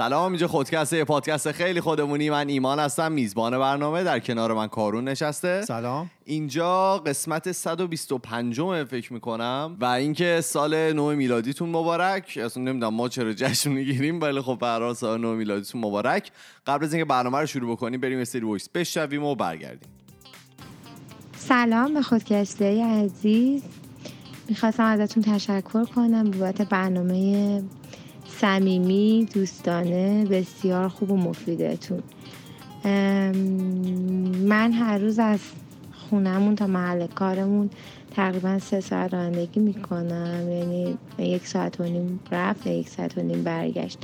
سلام اینجا خودکسته یه پادکست خیلی خودمونی. من ایمان هستم میزبان برنامه. در کنار من کارون نشسته. سلام. اینجا قسمت 125 فکر می‌کنم. و اینکه سال نو میلادیتون مبارک. اصلا نمی‌دونم ما چرا جشن می‌گیریم ولی خب برای سال نو میلادیتون مبارک. قبل از اینکه برنامه رو شروع بکنیم بریم یه سری voice بشنویم و برگردیم. سلام به خودکسته عزیز. می‌خواستم ازتون تشکر کنم بابت برنامه صمیمی دوستانه بسیار خوب و مفیدتون. من هر روز از خونمون تا محل کارمون تقریبا سه ساعت رانندگی می‌کنم. یعنی یک ساعت و نیم رفت و یک ساعت و نیم برگشت.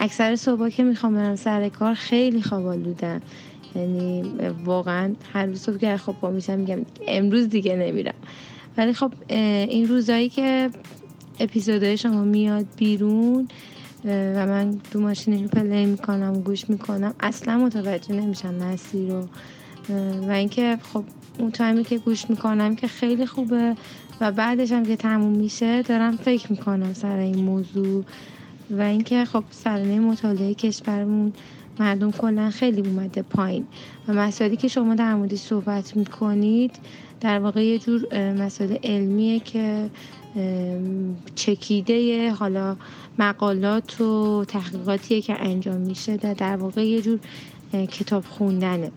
اکثر صبح که می‌خوام برم سر کار خیلی خواب آلودم. یعنی واقعا هر روز صبح که خب با میشم میگم امروز دیگه نمیرم. ولی خب این روزایی که اپیزودهای شما میاد بیرون و من دو ماشین پلی می‌کنم گوش می‌کنم. اصلا متوجه نمیشم مسیر رو. و اینکه خب اون تایمی که گوش می‌کنم که خیلی خوبه و بعدش هم که تموم میشه دارم فکر می‌کنم سر این موضوع. و اینکه خب سرانه مطالعه کشورمون مردم کلا خیلی اومده پایین. و مسائلی که شما در موردش صحبت می‌کنید در واقع یه جور مسائل علمیه که چکیده حالا مقالات و تحقیقاتیه که انجام میشه در, در واقع یه جور کتاب خوندنه.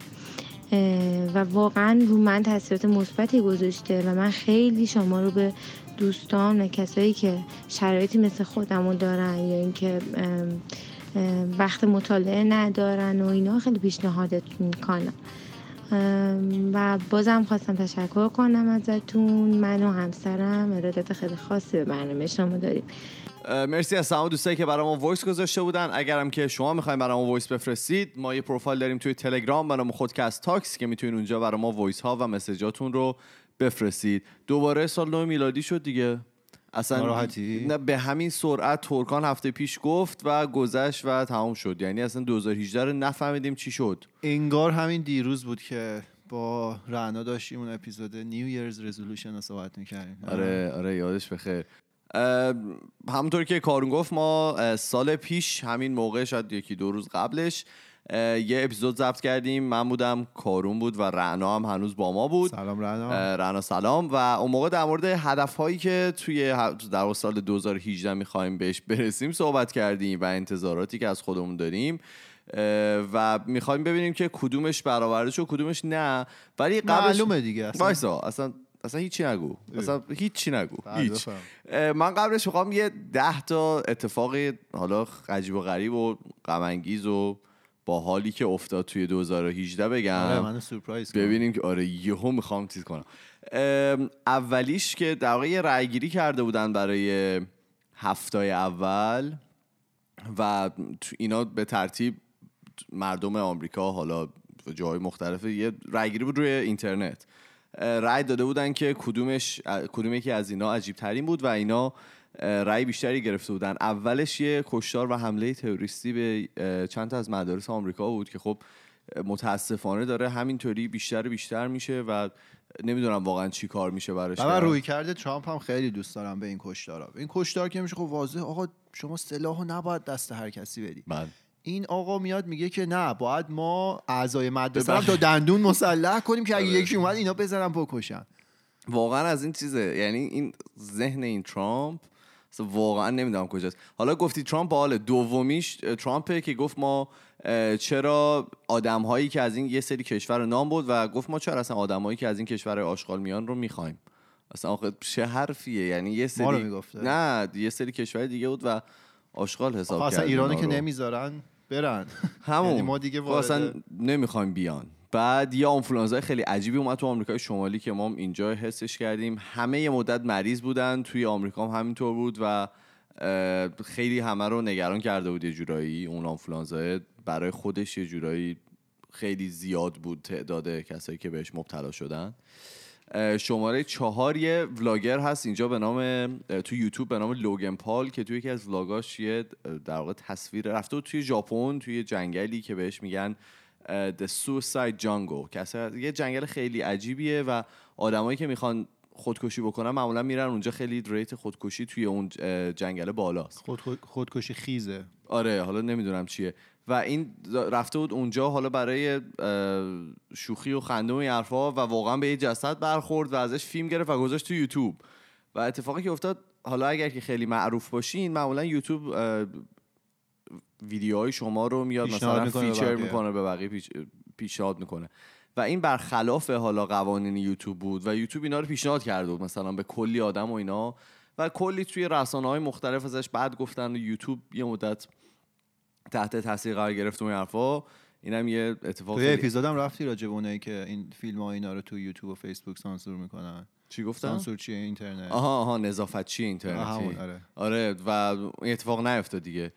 و واقعا رو من تاثیرات مثبتی گذاشته و من خیلی شما رو به دوستان و کسایی که شرایطی مثل خودمون دارن یا اینکه وقت مطالعه ندارن و اینا خیلی پیشنهادت می‌کنم. و بازم خواستم تشکر کنم ازتون. من و همسرم ارادت خیلی خاصی به برنامه شما داریم. مرسی از تمام دوستایی که برای ما voice گذاشته بودن. اگرم که شما می‌خواین برای ما voice بفرستید ما یه پروفایل داریم توی تلگرام برای خودکست talks که می‌تونید اونجا برای ما voice ها و message اتون رو بفرستید. دوباره سال نو میلادی شد دیگه. اصلا نه به همین سرعت ترکان هفته پیش گفت و گذشت و تمام شد. یعنی اصلا 2018 رو نفهمیدیم چی شد. انگار همین دیروز بود که با رعنا داشتیم اون اپیزود نیو ایرز رزولوشن رو صحبت می‌کردیم. آره آره یادش بخیر. همونطور که کارون گفت ما سال پیش همین موقع شاید یکی دو روز قبلش یه اپیزود ضبط کردیم. من بودم کارون بود و رعنا هم هنوز با ما بود. سلام رعنا. رعنا سلام. و اون موقع در مورد هدف هایی که توی در سال 2018 می‌خوایم بهش برسیم صحبت کردیم و انتظاراتی که از خودمون داریم. و می‌خوایم ببینیم که کدومش برآورده شد کدومش نه. ولی قبلش معلومه دیگه اصلا. اصلا اصلا هیچی نگو. اصلا هیچی نگو. هیچ. من قبلش می‌خوام یه ده تا اتفاق حالا عجیب و غریب و غم و با حالی که افتاد توی 2018 بگم. آره من سورپرایز ببینیم که آره یهو می‌خوام چیز کنم. اولیش که در واقع رأی گیری کرده بودن برای هفتای اول و اینا به ترتیب مردم آمریکا حالا جای مختلف یه رأیگیری بود روی اینترنت. رأی داده بودن که کدومش کدوم یکی از اینا عجیب ترین بود و اینا رأی بیشتری گرفته بودن. اولش یه کشتار و حمله تروریستی به چند تا از مدارس آمریکا بود که خب متاسفانه داره همینطوری بیشتر بیشتر میشه و نمی‌دونم واقعا چی کار میشه براش و من روی کرده ترامپ هم خیلی دوست دارم به این کشتارا. این کشتار که میشه خب واضح آقا شما سلاحو نباید دست هر کسی بدی. بله. این آقا میاد میگه که نه باید ما اعضای مدرسه هم تا دندون مسلح کنیم که اگه آره. یکی اومد اینا بزنن بکشن واقعا از این چیزه. یعنی این ذهن این ترامپ واقعا نمی‌دونم کجاست. حالا گفتی ترامپ حال دومیش ترامپه که گفت ما چرا آدم هایی که از این یه سری کشور نام بود و گفت ما چرا اصلا آدم هایی که از این کشور آشغال میان رو می‌خوایم؟ اصلا آخه چه حرفیه؟ یعنی یه سری نه یه سری کشور دیگه بود و آشغال حساب کرد اصلا ایرانی که نمی‌ذارن برن. همون. یعنی ما دیگه خب اصلا نمی‌خوایم بیان. بعد یه آنفولانزای خیلی عجیبی اومد تو آمریکای شمالی که ما اینجا حسش کردیم. همه یه مدت مریض بودن توی آمریکا هم همینطور بود و خیلی همه رو نگران کرده بود یه جورایی. اون آنفولانزا برای خودش یه جورایی خیلی زیاد بود تعداد کسایی که بهش مبتلا شدن. شماره چهار یه ولاگر هست اینجا به نام تو یوتیوب به نام لوگن پال که توی یکی از ولاگاش یه در واقع تصویر رفته و توی ژاپن توی جنگلی که بهش میگن The Suicide Jungle که یه جنگل خیلی عجیبیه و آدمایی که می‌خوان خودکشی بکنن معمولا میرن اونجا خیلی ریت خودکشی توی اون جنگل بالاست. خود خود- خودکشی خیزه. آره حالا نمی‌دونم چیه. و این رفته بود اونجا حالا برای شوخی و خنده و این حرفا و واقعا به یه جسد برخورد و ازش فیلم گرفت و گذاشت تو یوتیوب. و اتفاقی که افتاد حالا اگر که خیلی معروف باشین معمولا یوتیوب ویدیوهای شما رو میاد مثلا feature. می‌کنه به بقیه پیش- پیشنهاد می‌کنه. و این برخلاف حالا قوانین یوتیوب بود و یوتیوب اینا رو پیشنهاد کرده بود مثلا به کلی آدم و اینا و کلی توی رسانه های مختلف ازش بعد گفتن و یوتیوب یه مدت تحت تاثیر قرار گرفت و این حرفا. اینم یه اتفاق تو یه خیلی- اپیزودم رفتی راجع به اونایی که این فیلم ها اینا رو تو یوتیوب و فیسبوک سانسور می‌کنن. چی گفتم؟ سانسور چیه اینترنت؟ آها آها نظافتچی اینترنتی. آره. آره و این اتفاق نیفتاد دیگه.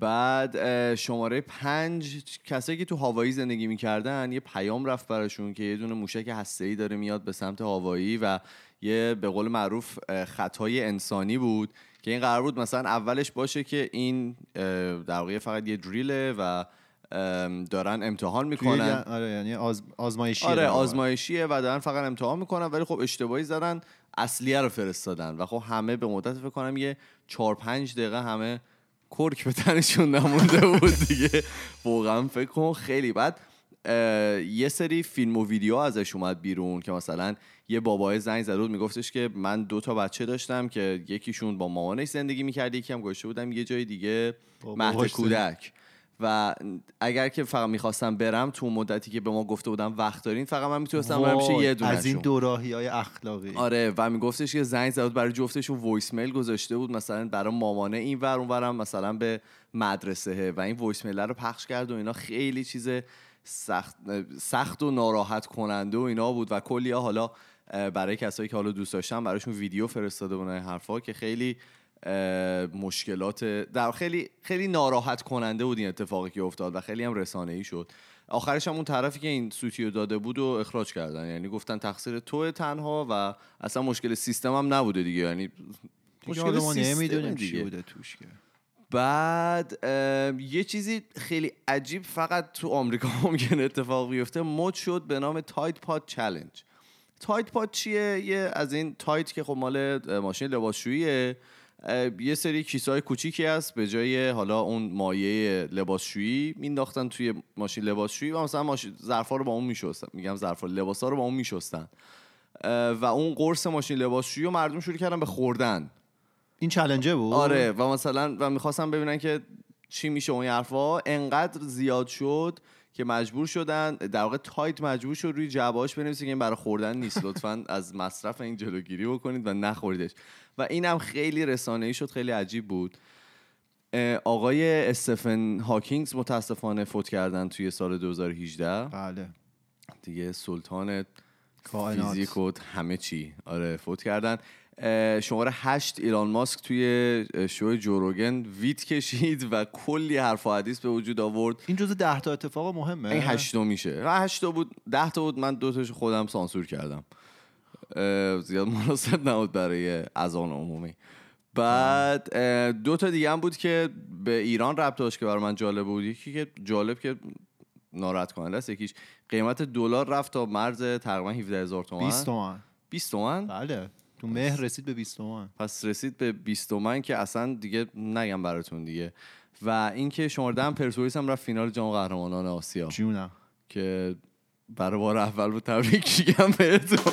بعد اه، شماره پنج کسایی که تو هاوایی زندگی می‌کردن یه پیام رفت براشون که یه دونه موشک هسته‌ای داره میاد به سمت هاوایی و یه به قول معروف خطای انسانی بود که این قرار بود مثلا اولش باشه که این در واقع فقط یه دریله و دارن امتحان می‌کنن. آره یعنی آز... آزمایشی آره آزمایشیه و دارن فقط امتحان می‌کنن ولی خب اشتباهی زدن اصلیه رو فرستادن. و خب همه به مدت فکر کنم یه چهار پنج دقیقه همه کرک به تنشون نمونده بود دیگه. واقعا فکر کن خیلی. بعد یه سری فیلم و ویدیو ازش اومد بیرون که مثلا یه بابایی زنگ زده بود میگفتش که من دو تا بچه داشتم که یکیشون با مامانش زندگی می‌کرد یکی هم گذاشته بودم یه جای دیگه مهد کودک. و اگر که فقط می‌خواستم برم تو مدتی که به ما گفته بودم وقت دارین فقط من می‌تونستم برم یه دونه از این دوراهی های اخلاقی. آره و میگفتش که زنگ زد برای جفتشون voicemail گذاشته بود مثلا برای مامانه این ور اون ورم مثلا به مدرسه. و این voicemail رو پخش کرد و اینا خیلی چیز سخت سخت و ناراحت کننده و اینا بود. و کلی حالا برای کسایی که حالا دوست داشتن براشون ویدیو فرستاده بودن حرفا که خیلی مشکلات در خیلی خیلی ناراحت کننده بود این اتفاقی که افتاد و خیلی هم رسانه ای شد. آخرش هم اون طرفی که این سوتیو داده بود و اخراج کردن. یعنی گفتن تقصیر تو تنها و اصلا مشکل سیستم هم نبوده دیگه. یعنی مشکل ما نمی‌دونیم چی دیگه. بوده توش که. بعد یه چیزی خیلی عجیب فقط تو آمریکا ممکنه اتفاق بیفته. مد شد به نام Tide Pod چالش Tide Pod چیه؟ یه از این Tide که خب مال ماشین لباسشوییه. یه سری کیسای کوچیکی هست. به جای حالا اون مایه لباسشویی مینداختن توی ماشین لباسشویی و مثلا ماشین ظرفا رو با اون میشستن. میگم ظرفا لباسا رو با اون میشستن. و اون قرص ماشین لباسشویی رو مردم شروع کردن به خوردن. این چلنجه بود؟ آره و مثلا و می‌خواستم ببینن که چی میشه اون حرفا. انقدر زیاد شد که مجبور شدن در واقع تایت مجبور شد روی جعبهاش بنویسه که این برای خوردن نیست. لطفا از مصرف این جلوگیری بکنید و نخوریدش و اینم خیلی رسانه ای شد خیلی عجیب بود. آقای استفن هاکینگز متاسفانه فوت کردن توی سال 2018 بله. دیگه سلطان کائنات. فیزیک و همه چی. آره فوت کردن. شماره هشت ایلان ماسک توی شو جوروگن ویت کشید و کلی حرف و حدیث به وجود آورد. این جزو ده تا اتفاق مهمه؟ این هشتو میشه. و هشتا بود ده تا بود من دو تاش خودم سانسور کردم. زیاد مناسب نبود برای اذان عمومی. بعد دو تا دیگه هم بود که به ایران ربط داشت که برای من جالب بود. یکی که جالب که ناراحت کننده است یکیش قیمت دلار رفت تا مرز تقریبا 17 هزار تومن 20 تومن 20 تومن بله. تو مهر رسید به 20 تومن پس رسید به 20 تومن که اصلا دیگه نگم براتون دیگه. و اینکه شماره ده هم پرسپولیس هم رفت فینال جام قهرمانان آسیا. جونم. که برای بار اول بود تبریک میگم بهتون.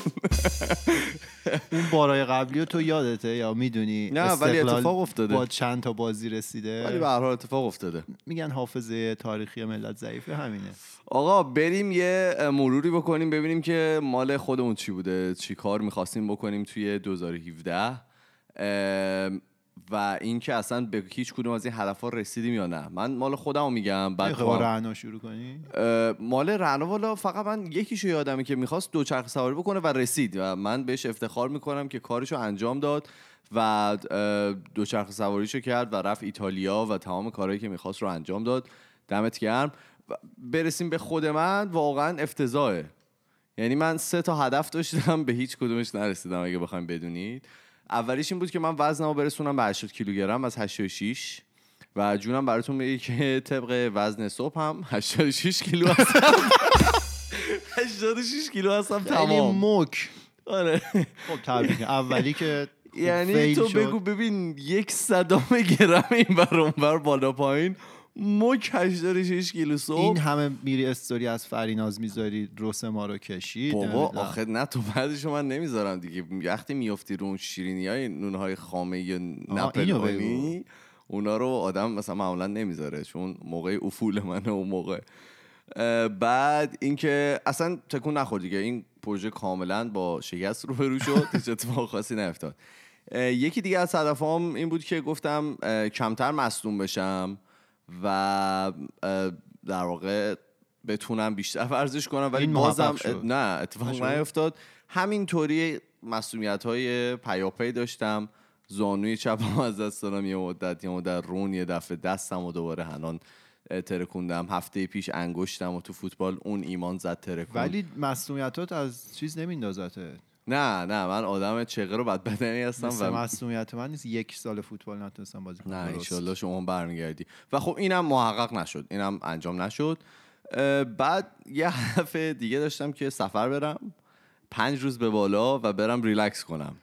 اون بارای قبلی تو یادته یا می‌دونی نه، ولی اتفاق افتاده. با چند تا بازی رسیده؟ ولی به هر حال اتفاق افتاده. میگن حافظه تاریخی ملت ضعیفه همینه. آقا بریم یه مروری بکنیم ببینیم که مال خودمون چی بوده چی کار می‌خواستیم بکنیم توی 2017 ام، و اینکه اصلا به هیچ کدوم از این هدفها رسیدیم یا نه. من مال خودم رو میگم بعد تو هم. رعنا شروع کنی؟ مال رعنا والا فقط من یکیشو یادمه که می‌خواست دوچرخه سواری بکنه و رسید و من بهش افتخار می‌کنم که کارشو انجام داد و دوچرخه سواریشو کرد و رفت ایتالیا و تمام کارهایی که می‌خواست رو انجام داد. دمت گرم. برسیم به خود من واقعا افتضاحه. یعنی من سه تا هدف داشتم به هیچ کدومش نرسیدم اگه بخوایم بدونید. اولیش این بود که من وزنم رو برسونم به 80 کیلوگرم از 86 و جونم براتون میگه که طبق وزن صبح هم 86 کیلو هستم. 86 کیلو هستم خیلی تمام. موک. آره. خب تبریک. اولی که یعنی تو. بگو ببین یک صدام گرم این بر اون بر بالا پایین. مک 86 کیلو صبح. این همه میری استوری از فریناز می‌ذاری روس ما رو کشید. بابا. آخه نه تو بعدشو من نمی‌ذارم دیگه. وقتی میافتی رو اون شیرینی های نون های خامه یا آها، نپل اینو کنی اونا رو آدم مثلا معمولا نمی‌ذاره چون موقع افول منه اون موقع. بعد اینکه اصلا تکون نخورد دیگه. این پروژه کاملا با شکست روبرو شد. هیچ اتفاق خاصی نیفتاد. یکی دیگه از هدفام این بود که گفتم کمتر مصدوم بشم. و در واقع بتونم بیشتر ورزش کنم ولی بازم شد. نه اتفاق؟ نیفتاد. همینطوری مسئولیت های پیاپی داشتم. زانوی چپم از دست دادم. یه مدت یه مدت رون یه دفعه دستم و دوباره هنان ترکوندم. هفته پیش انگشتم و تو فوتبال اون ایمان زد ترکون ولی مسئولیتات از چیز نمیندازته نه نه من آدم چغر و بد بدنی هستم و مسئولیت من نیست. یک سال فوتبال نتونستم بازی کنم. نه. انشالله شما برمیگردی. و خب اینم محقق نشد. اینم انجام نشد. بعد یه هدف دیگه داشتم که سفر برم. پنج روز به بالا و برم ریلکس کنم.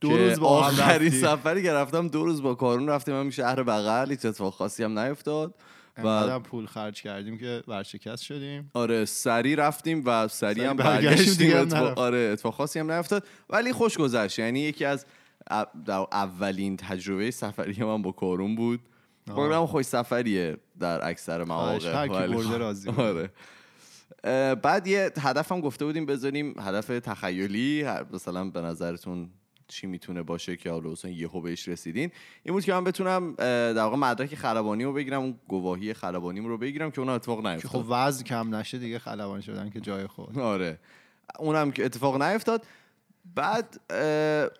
دو روز با آخرین. سفری که رفتم دو روز با کارون رفتیم. هم شهر بغل. هیچ اتفاق خاصی هم نیفتاد. و پول خرج کردیم که ورشکست شدیم. آره سری رفتیم و سری هم برگشتیم اتفاق- نرفت. آره اتفاق خاصی هم نیفتاد. ولی خوش گذشت. یعنی یکی از اولین تجربه سفری من با کارون بود. کارون خوش سفریه در اکثر مواقع. خب-. آره. بعد یه هدفم گفته بودیم بذاریم هدف تخیلی. مثلا به نظرتون چی می‌تونه باشه که حالا مثلا یهو بهش رسیدین. این بود که من بتونم در واقع مدرک خلبانی رو بگیرم اون گواهی خلبانیم رو بگیرم که اون اتفاق نیفتاد. خب وزن کم نشه دیگه خلبان شدن که جای خود. آره. اونم که اتفاق نیفتاد. بعد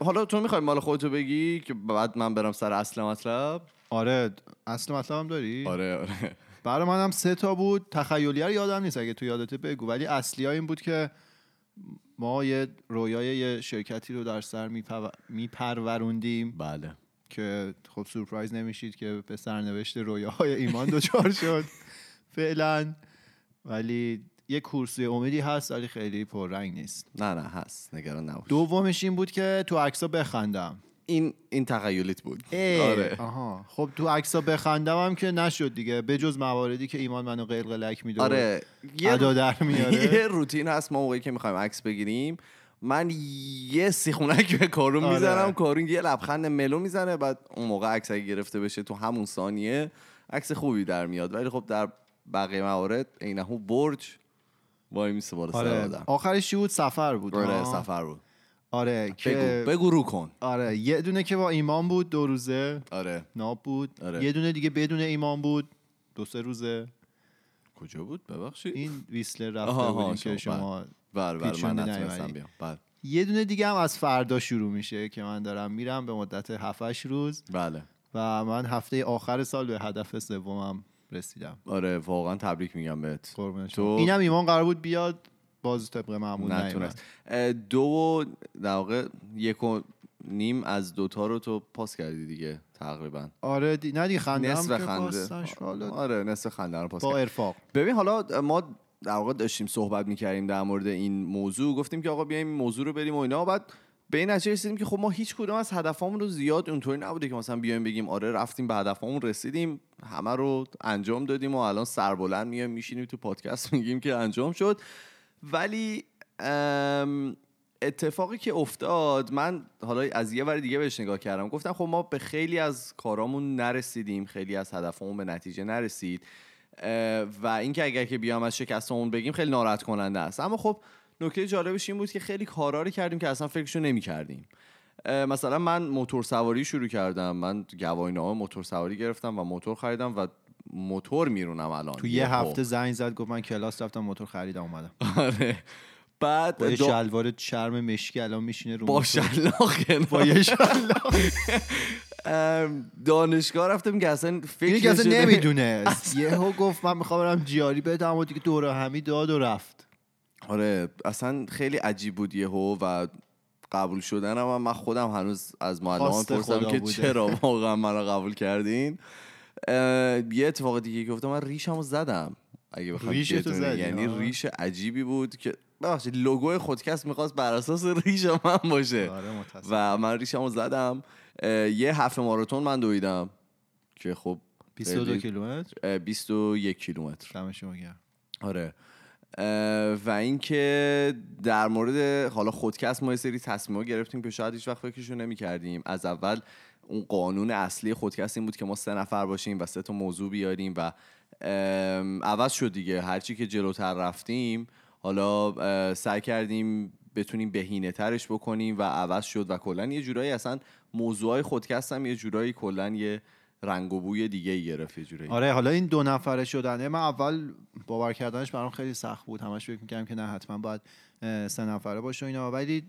حالا تو می‌خوای مال خودتو بگی که بعد من برم سر اصل مطلب؟ آره اصل مطلبم داری؟ آره آره. برای منم سه تا بود. تخیلی رو یادم نیست اگه تو یادته بگو. ولی اصلی ها این بود که ما یه رویای یه شرکتی رو در سر میپروروندیم بله. که خب سورپرایز نمیشید که به سرنوشت رویاهای ایمان دچار شد. فعلا. ولی یه کورسی امیدی هست ولی خیلی پررنگ نیست. نه نه هست. نگران نباش. دومش این بود که تو عکسا بخندم. این این تخیلیت بود. آره. آها. خب تو عکسا بخندم هم که نشد دیگه. به جز مواردی که ایمان منو قلقلک میده آره. ادا در میاره. یه روتین هست ما موقعی که می‌خوایم عکس بگیریم. من یه سیخونک به کارون آره. می‌زنم. کارون یه لبخند ملو می‌زنه. بعد اون موقع عکس اگه گرفته بشه تو همون ثانیه عکس خوبی در میاد. ولی خب در بقیه موارد عینهو برج وای میسه بالا آره. آخرش چی بود؟ سفر بود آره؟ سفر بود. آره که بگو بگو رو کن. آره یه دونه که با ایمان بود دو روزه آره. ناب بود. آره. یه دونه دیگه بدون ایمان بود دو سه روزه. کجا بود؟ ببخشید. این ویسلر آها، رفته آها، بودیم که شما- بله بله پیچوندی من نتونستم. بیام. بله. یه دونه دیگه هم از فردا شروع میشه که من دارم میرم به مدت 7 روز. بله. و من هفته آخر سال به هدف سومم رسیدم. آره واقعا تبریک میگم بهت. تو-. اینم ایمان قرار بود بیاد باز طبق معمول نتونست. دو و در واقع یک و نیم از دوتا رو تو پاس کردی دیگه تقریبا. آره دی... نه دیگه خنده نصف خنده. آره نصف خنده رو پاس با ارفاق. ببین حالا ما در واقع داشتیم صحبت می‌کردیم در مورد این موضوع. گفتیم که آقا بیایم این موضوع رو بریم و اینا. بعد به این نتیجه رسیدیم که خب ما هیچ کدوم از هدفامون رو زیاد اونطوری نبوده که مثلا بیایم بگیم آره رفتیم به هدفمون رسیدیم همه رو انجام دادیم و الان سربلند میایم میشینیم تو پادکست میگیم که انجام شد. ولی اتفاقی که افتاد من حالا از یه ور دیگه بهش نگاه کردم. گفتم خب ما به خیلی از کارامون نرسیدیم خیلی از هدفمون به نتیجه نرسید. و اینکه اگر که بیام از شکستمون بگیم خیلی ناراحت کننده است. اما خب نکته جالبش این بود که خیلی کارا رو کردیم که اصلا فکرشو نمی کردیم مثلا من موتور سواری شروع کردم. من گواهینامه موتور سواری گرفتم و موتور خریدم و موتور میرونم الان. تو یه. هفته زنگ زد گفت من کلاس رفتم موتور خریدم اومدم. آره. بعد با یه دو- شلوار چرم مشکی الان میشینه رو با. شلاق با یه شلاق. دانشگاه رفتم که اصلا فکر که اصلا نمی‌دونست یهو گفت من می‌خوام برم جیاری بدم و دیگه دوره همی داد و رفت. آره اصلا خیلی عجیب بود یهو و قبول شدنم من خودم هنوز از معلمان پرسیدم که. چرا واقعا منو قبول کردین؟ یه اتفاق دیگه که گفتم من ریشمو زدم. اگه بخوام یعنی آه. ریش عجیبی بود که ببخشید لوگو خودکست می‌خواست بر اساس ریش من باشه. آره و من ریشمو زدم. یه هفته ماراتون من دویدم. که خب 22 خیلی- کیلومتر؟ اه، 21 کیلومتر. دم شما گرم. آره. و اینکه در مورد حالا خودکست ما یه سری تصمیم گرفتیم که شاید هیچ وقت فکرشو نمی کردیم از اول اون قانون اصلی خودکست این بود که ما سه نفر باشیم و سه تا موضوع بیاریم و عوض شد دیگه. هرچی که جلوتر رفتیم حالا سعی کردیم بتونیم بهینه ترش بکنیم و عوض شد و کلا یه جورایی اصلا موضوعای خودکست هم یه جورایی کلا یه رنگ و بوی دیگه ای گرفت یه جورایی. آره حالا این دو نفره شدنه. من اول باور کردنش برام خیلی سخت بود. همش فکر می‌کردم که نه حتما باید سه نفره باشه اینا. ولی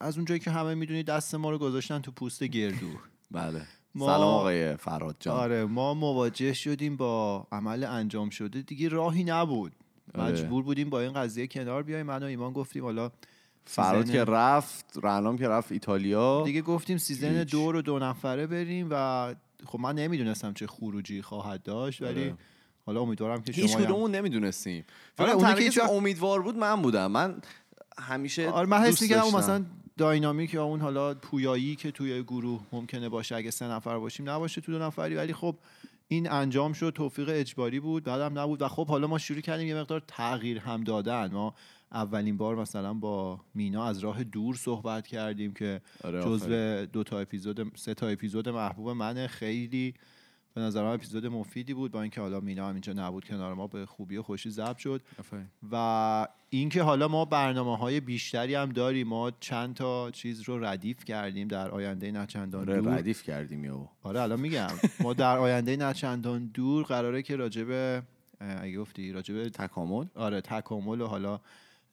از اونجایی که همه می‌دونید دست ما رو گذاشتن تو پوست گردو. بله ما- سلام آقای فراد جان آره ما مواجه شدیم با عمل انجام شده دیگه راهی نبود آره. مجبور بودیم با این قضیه کنار بیایم من و ایمان گفتیم حالا فراد season- که رفت رنام که رفت ایتالیا دیگه گفتیم season هیچ. دو رو دو نفره بریم و خب من نمی‌دونستم چه خروجی خواهد داشت ولی آره. حالا امیدوارم که هیچ شما هم- کدومون نمی‌دونستیم آره، فقط اونی تنها که هیچ امیدوار بود من بودم من همیشه آره من حس می‌کردم. مثلا داینامیک یا اون حالا پویایی که توی گروه ممکنه باشه اگه سه نفر باشیم نباشه تو دو نفری ولی خب این انجام شد توفیق اجباری بود بعدم نبود و خب حالا ما شروع کردیم یه مقدار تغییر هم دادن ما اولین بار مثلا با مینا از راه دور صحبت کردیم که آره،. جزو دو تا اپیزود سه تا اپیزود محبوب منه خیلی به نظر من اپیزود مفیدی بود با اینکه حالا مینا هم اینجا نبود کنار ما به خوبی و خوشی ضبط شد. و اینکه حالا ما برنامه های بیشتری هم داریم ما چند تا چیز رو ردیف کردیم در آینده نچندان آره دور. ردیف کردیم یو آره الان میگم. ما در آینده نچندان دور قراره که راجب اگه گفتی راجب تکامل؟ آره تکامل و حالا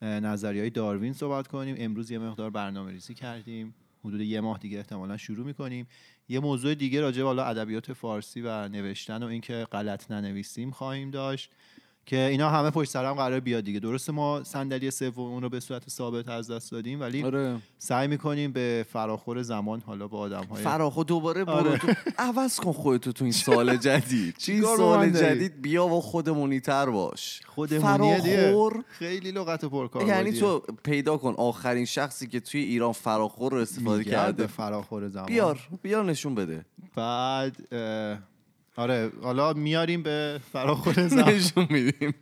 نظری های داروین صحبت کنیم. امروز یه مقدار برنامه ریزی کردیم. حدود یه ماه دیگه احتمالا شروع می‌کنیم. یه موضوع دیگه راجع به حالا ادبیات فارسی و نوشتن و اینکه غلط ننویسیم خواهیم داشت. که اینا همه پشت سر هم قرار بیاد دیگه. درسته ما صندلی سوم اون رو به صورت ثابت از دست دادیم ولی آره. سعی می‌کنیم به فراخور زمان حالا با آدم های فراخو دوباره برو آره. تو عوض کن خودتو تو این سال جدید. با سال؟ جدید؟ بیا و خودمونی تر باش. خودمونیه دیگه. فراخور خیلی لغت پرکار یعنی تو پیدا کن آخرین شخصی که توی ایران فراخور رو استفاده کرده. فراخور زمان. بیار بیار نشون بده. بعد اه، آره حالا میاریم به فراخور زمان نشون میدیم.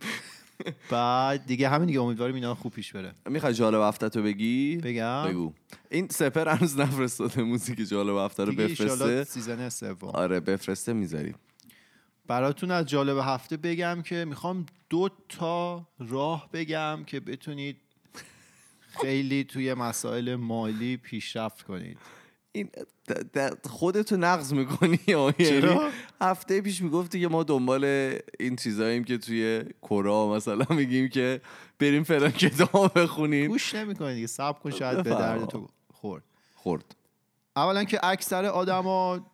بعد دیگه همین دیگه امیدواریم اینا خوب پیش بره. می‌خوای جالب هفته تو بگی؟ بگم. بگو. این سپهر هنوز نفرستاده موزیک جالب هفته رو بفرسته. season سوم. آره بفرسته می‌ذاریم. براتون از جالب هفته بگم که می‌خوام دو تا راه بگم که بتونید خیلی توی مسائل مالی پیشرفت کنید. این خودتو نقض می‌کنی یعنی چرا؟ هفته پیش می‌گفتی که ما دنبال این چیزاییم که توی کورا مثلا میگیم که بریم فلان کتاب بخونیم گوش نمی‌کنید دیگه صبر کن شاید به. درد تو خورد خورد اولا که اکثر آدما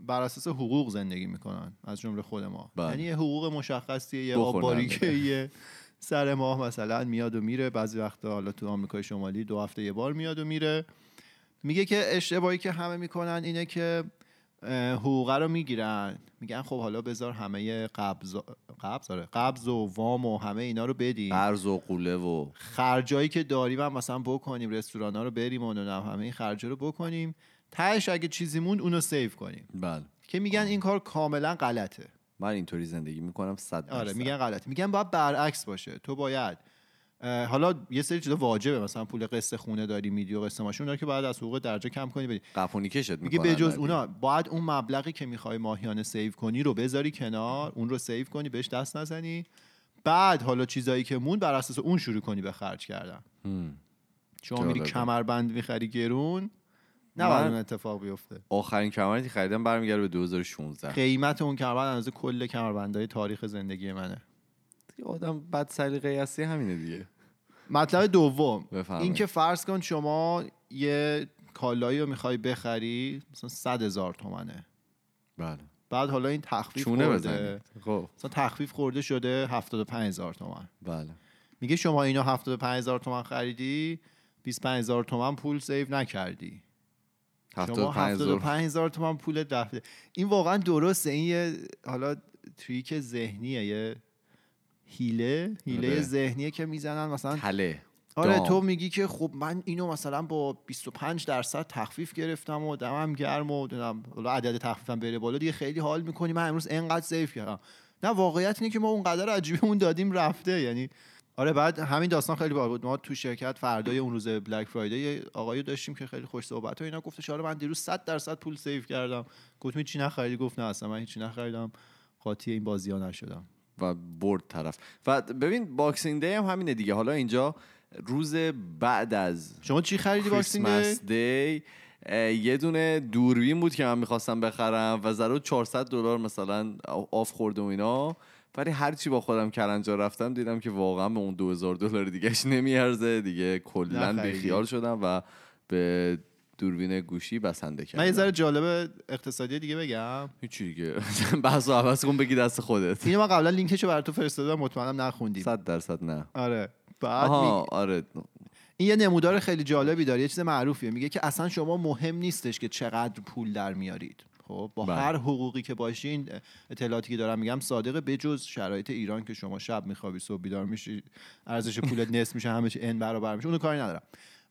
بر اساس حقوق زندگی می‌کنن از جمله خود ما بله. یعنی یه حقوق مشخصیه یه بخورن آب دیگه. باریکه سر ماه مثلا میاد و میره بعضی وقتا حالا تو آمریکای شمالی دو هفته یه بار میاد و میره میگه که اشتباهی که همه می‌کنن اینه که حقوقه رو می‌گیرن. میگن خب حالا بذار همه قبض قبض؟ آره قبض و وام و همه اینا رو بدیم. قرض و قوله و خرجایی که داریم هم مثلا بکنیم رستوران ها رو بریم و همه این خرجا رو بکنیم. تهش اگه چیزی موند اونو سیو کنیم. بله. که میگن این کار کاملا غلطه. من اینطوری زندگی می‌کنم صد آره. میگن غلطه. میگن باید برعکس باشه. تو باید حالا یه سری چیزا واجبه مثلا پول قسط خونه داری میدی و قسط ماشین اونا که باید از حقوق درجه کم کنی بدی قپونی کشت میگه به جز. اونا باید اون مبلغی که می‌خوای ماهیانه save کنی رو بذاری کنار اون رو save کنی بهش دست نزنی بعد حالا چیزایی که مونده بر اساس اون شروع کنی به خرج کردن. شما میری. کمربند می‌خری گرون نباید اون اتفاق بیفته آخرین که خریدم برمیگرده به 2016 قیمت اون کمربند اندازه کل کمربندهای تاریخ زندگی منه آدم بد سلیقه هستی همینه دیگه. مطلب دوم. این که فرض کن شما یه کالایی رو می‌خوای بخری مثلا صد هزار تومنه. بله. بعد حالا این تخفیف چونه خورده. خب. مثلا تخفیف خورده شده 75 هزار تومن. بله. میگه شما اینو 75 هزار تومن خریدی 25 هزار تومن پول save نکردی. شما 75 هزار. 75 هزار تومن پول رفته این واقعا درسته. این یه حالا trick ذهنیه یه حیله حیله آره. ذهنیه که می‌زنن. مثلا تله آره دام. تو میگی که خب من اینو مثلا با 25 درصد تخفیف گرفتم و دمم گرم و حالا عدد تخفیفم بره بالا دیگه خیلی حال می‌کنی. من امروز انقدر save کردم. نه واقعیت اینه که ما اونقدر از جیبمون دادیم رفته. یعنی آره بعد همین داستان خیلی باحال بود. ما تو شرکت فردای اون روز Black Friday آقایی داشتیم که خیلی خوش صحبت و اینا گفتش آره من دیروز 100 درصد پول save کردم. گفتم چی نخریدی؟ گفت نه اصلا من هیچی نخریدم. قاطی این بازی ها نشدم. و برد طرف. و ببین Boxing Day هم همینه دیگه. حالا اینجا روز بعد از شما چی خریدی Boxing Day؟ یه دونه دوربین بود که من می‌خواستم بخرم و ضرور 400 دلار مثلا آف خوردم و اینا. ولی هرچی با خودم کلنجا رفتم دیدم که واقعا به اون 2000 دلار دیگهش نمیارزه. دیگه کلا. بیخیال شدم و به دوربین گوشی بسنده کردم من یه ذره جالب اقتصادی دیگه بگم. هیچی دیگه. بحث و عوض کن بگی دست خودت. اینو من قبلا لینکشو برای تو فرستادم مطمئنم نخوندی 100 درصد نه. آره. بعد آها می- آره. این یه نمودار خیلی جالبی داره یه چیز معروفیه. میگه که اصلا شما مهم نیستش که چقدر پول در میارید. خب با بله. هر حقوقی که باشین اطلاعاتی که دارم میگم صادقه بجز شرایط ایران که شما شب میخوابی صبح بیدار میشی ارزش پولت نصف میشه همه چی ان برابر میشه اونو کاری ندارم.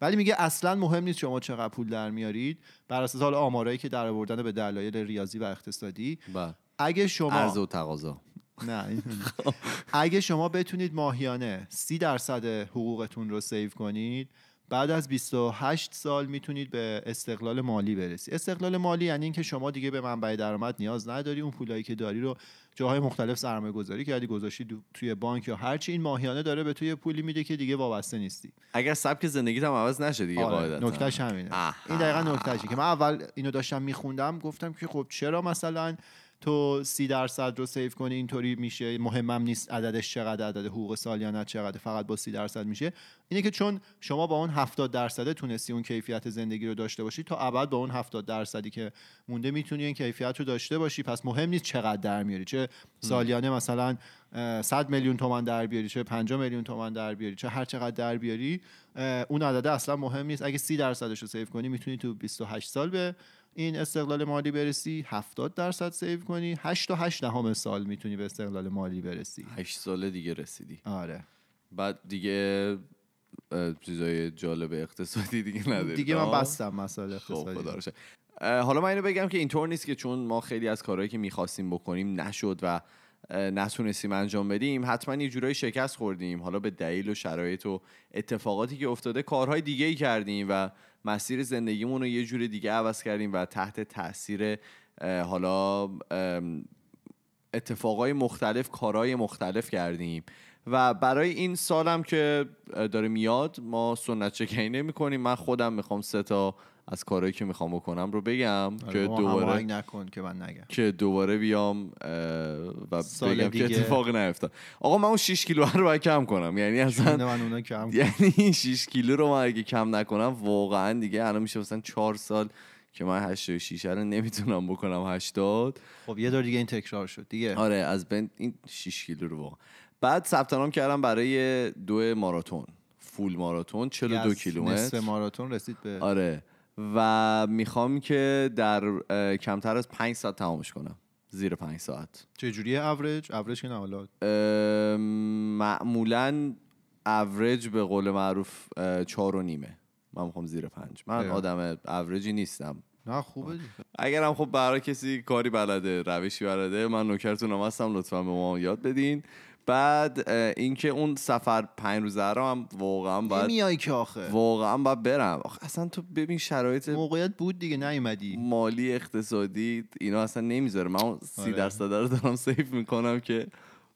ولی میگه اصلا مهم نیست شما چقدر پول در میارید. بر اساس حال آمارایی که در آوردن به دلایل ریاضی و اقتصادی بله. اگه شما عرضه و تقاضا. نه اگه شما بتونید ماهیانه سی درصد حقوقتون رو سیو کنید بعد از 28 سال می‌تونید به استقلال مالی برسی استقلال مالی یعنی اینکه شما دیگه به منبع درآمد نیاز نداری اون پولایی که داری رو جاهای مختلف سرمایه گذاری کردی گذاشتی توی بانک یا هرچی این ماهیانه داره به توی پولی میده که دیگه وابسته نیستی. اگر سبک زندگیت هم عوض نشه دیگه آره، نکتهش همینه. آها. این دقیقا نکتهشه که من اول اینو داشتم میخوندم گفتم که خب چرا مثلا تو سی درصد رو save کنی اینطوری میشه. مهمم نیست عددش چقدر عدد حقوق سالیانه چقدر فقط با سی درصد میشه. اینه که چون شما با اون 70 درصد تونستی اون کیفیت زندگی رو داشته باشی تا ابد با اون 70 درصدی که مونده می‌تونی این کیفیت رو داشته باشی. پس مهم نیست چقدر در میاری. چه سالیانه مثلا اه، 100 میلیون تومان در بیاری چه 50 میلیون تومان در بیاری چه هر چقدر در بیاری اون عدد اصلا مهم نیست. اگه 30 درصدش رو save کنی می‌تونی تو 28 سال به این استقلال مالی برسی 70 درصد save کنی. 8 تا 8 دهم سال می‌تونی به استقلال مالی برسی. هشت ساله دیگه رسیدی. آره. بعد دیگه چیزای جالب اقتصادی دیگه نداری. دیگه من بستم مسائل خب اقتصادی. اه، حالا من اینو بگم که اینطور نیست که چون ما خیلی از کارهایی که می‌خواستیم بکنیم نشد و نتونستیم انجام بدیم حتما یه جورایی شکست خوردیم. حالا به دلیل و شرایط و اتفاقاتی که افتاده کارهای دیگه ای کردیم و مسیر زندگیمون رو یه جور دیگه عوض کردیم و تحت تاثیر حالا اتفاقای مختلف کارهای مختلف کردیم. و برای این سالم که داره میاد ما سنت چکنی نمی کنیم من خودم می‌خوام سه تا از کارهایی که می‌خوام بکنم رو بگم آره، که دوباره نکن که من نگم. که دوباره بیام و سال بگم که دیگه. اتفاق نیفتاد. آقا من اون 6 کیلو رو باید کم کنم. یعنی اصلا من اونا کم یعنی این 6 کیلو رو من اگه کم نکنم واقعا دیگه الان میشه مثلا 4 سال که من 86 رو نمی‌تونم بکنم 80 خب یه دور دیگه این تکرار شد دیگه. آره از بین این 6 کیلو رو واقعا. بعد ثبت نام کردم برای دو ماراتون full ماراتون 42 و نصف کیلومتر. ماراتون رسید به آره. و می‌خوام که در کمتر از 5 ساعت تمامش کنم. زیر 5 ساعت. چجوریه اوریج اوریج که نه حالا. معمولا اوریج به قول معروف اه، چهار و نیمه. من می‌خوام زیر پنج. من اه. آدم اوریجی نیستم. نه خوبه دیگه. اگرم خب برای کسی کاری بلده روشی بلده من نوکرتونم هستم لطفا به ما یاد بدین. بعد اینکه اون سفر پنج روزه رو هم واقعا باید نمیای که آخه. واقعا باید برم. آخه اصلا تو ببین شرایط موقعیت بود دیگه نیومدی. مالی اقتصادی اینا اصلا نمی‌ذاره. من سی آره. درصد رو دارم سیف می‌کنم که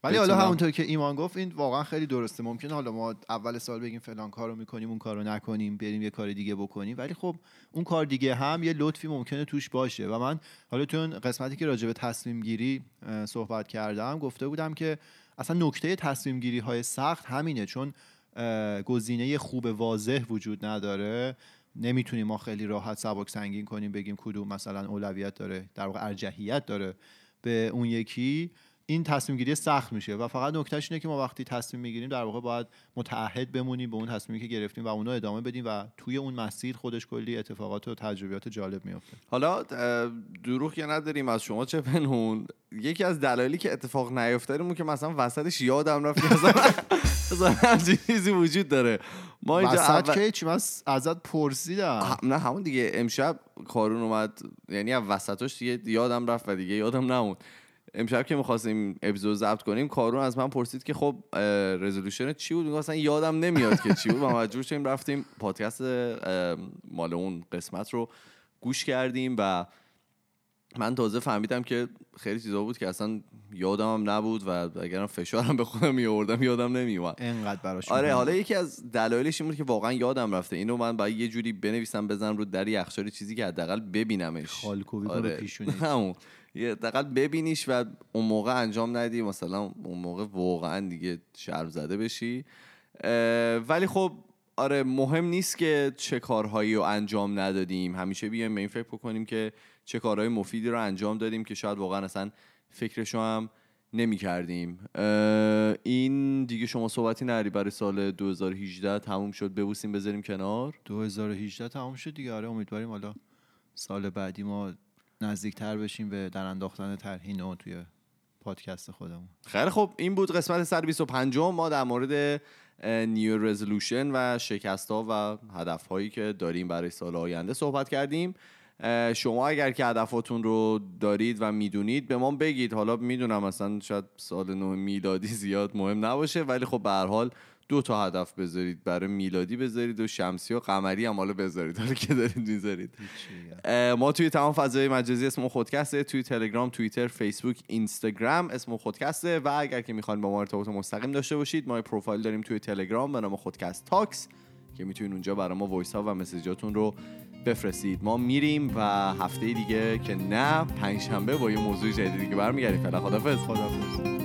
ولی حالا همونطور که ایمان گفت این واقعا خیلی درسته. ممکنه حالا ما اول سال بگیم فلان کارو می‌کنیم اون کارو نکنیم بریم یه کار دیگه بکنیم. ولی خب اون کار دیگه هم یه لطفی ممکنه توش باشه. و من حالا تو اون قسمتی که راجع به تصمیم گیری صحبت کردم گفته بودم که اصلا نکته تصمیم گیری های سخت همینه. چون گزینه خوب واضح وجود نداره. نمی‌تونیم ما خیلی راحت سبک سنگین کنیم بگیم کدوم مثلا اولویت داره در واقع ارجحیت داره به اون یکی. این تصمیم گیری سخت میشه و فقط نکتهش اینه که ما وقتی تصمیم می‌گیریم در واقع باید متعهد بمونیم به اون تصمیمی که گرفتیم و اونو ادامه بدیم و توی اون مسیر خودش کلی اتفاقات و تجربیات جالب میفته حالا دروغ که نداریم از شما چه پنهون یکی از دلایلی که اتفاق نیفتادیم که مثلا وسطش یادم رفت مثلا چیزی وجود داره. ما اینجا اول- که چی؟ من ازت پرسیدم. نه همون دیگه. امشب کارون اومد یعنی از وسطاش دیگه یادم رفت و دیگه یادم نموند. امشب که می‌خواستیم اپیزود ضبط کنیم کارون از من پرسید که خب رزولوشن چی بود؟ اصلا یادم نمیاد که چی بود. و مجبور شدیم رفتیم پادکست مال اون قسمت رو گوش کردیم و من تازه فهمیدم که خیلی چیزا بود که اصلا یادم هم نبود و اگرم فشارم به خودم میوردم یادم نمیومد انقدر براش آره. حالا یکی از دلایلش این بود که واقعا یادم رفته. اینو من باید یه جوری بنویسم بزنم رو در یخچال چیزی که حداقل ببینمش. خالکوبی آره. رو پیشونی همون. یه حداقل ببینیش و اون موقع انجام ندی مثلا اون موقع واقعا دیگه شرم زده بشی. ولی خب آره مهم نیست که چه کارهایی رو انجام ندادیم. همیشه بیایم به این فکر بکنیم که چه کارهای مفیدی رو انجام دادیم که شاید واقعا اصلا فکرشو هم نمی کردیم این دیگه شما صحبتی نری برای سال 2018 تموم شد ببوسیم بذاریم کنار. 2018 تمام شد دیگه. آره امیدواریم حالا سال بعدی ما نزدیکتر بشیم به در انداختن طرح نو توی پادکست خودمون. خیلی خب این بود قسمت 125 ما در مورد New Resolution و شکست ها و هدف هایی که داریم برای سال آینده صحبت کردیم. شما اگر که هدفاتون رو دارید و می‌دونید به ما بگید. حالا می‌دونم مثلا شاید سال نو میلادی زیاد مهم نباشه ولی خب به هر حال دو تا هدف بذارید برای میلادی بذارید و شمسی و قمری هم حالا بذارید حالا که دارید می‌ذارید. ما توی تمام فضای مجازی اسم خودکسته توی تلگرام توییتر فیسبوک اینستاگرام اسم خودکسته و اگر که می‌خواین با ما ارتباط مستقیم داشته باشید ما پروفایل داریم توی تلگرام به نام خودکست تاکس که می‌تونید اونجا برای ما وایس ها و مسیجاتون رو بفرستید. ما میریم و هفته دیگه که نه پنجشنبه با یه موضوع جدیدی که برمیگردیم. فعلا خدافظ خدافظ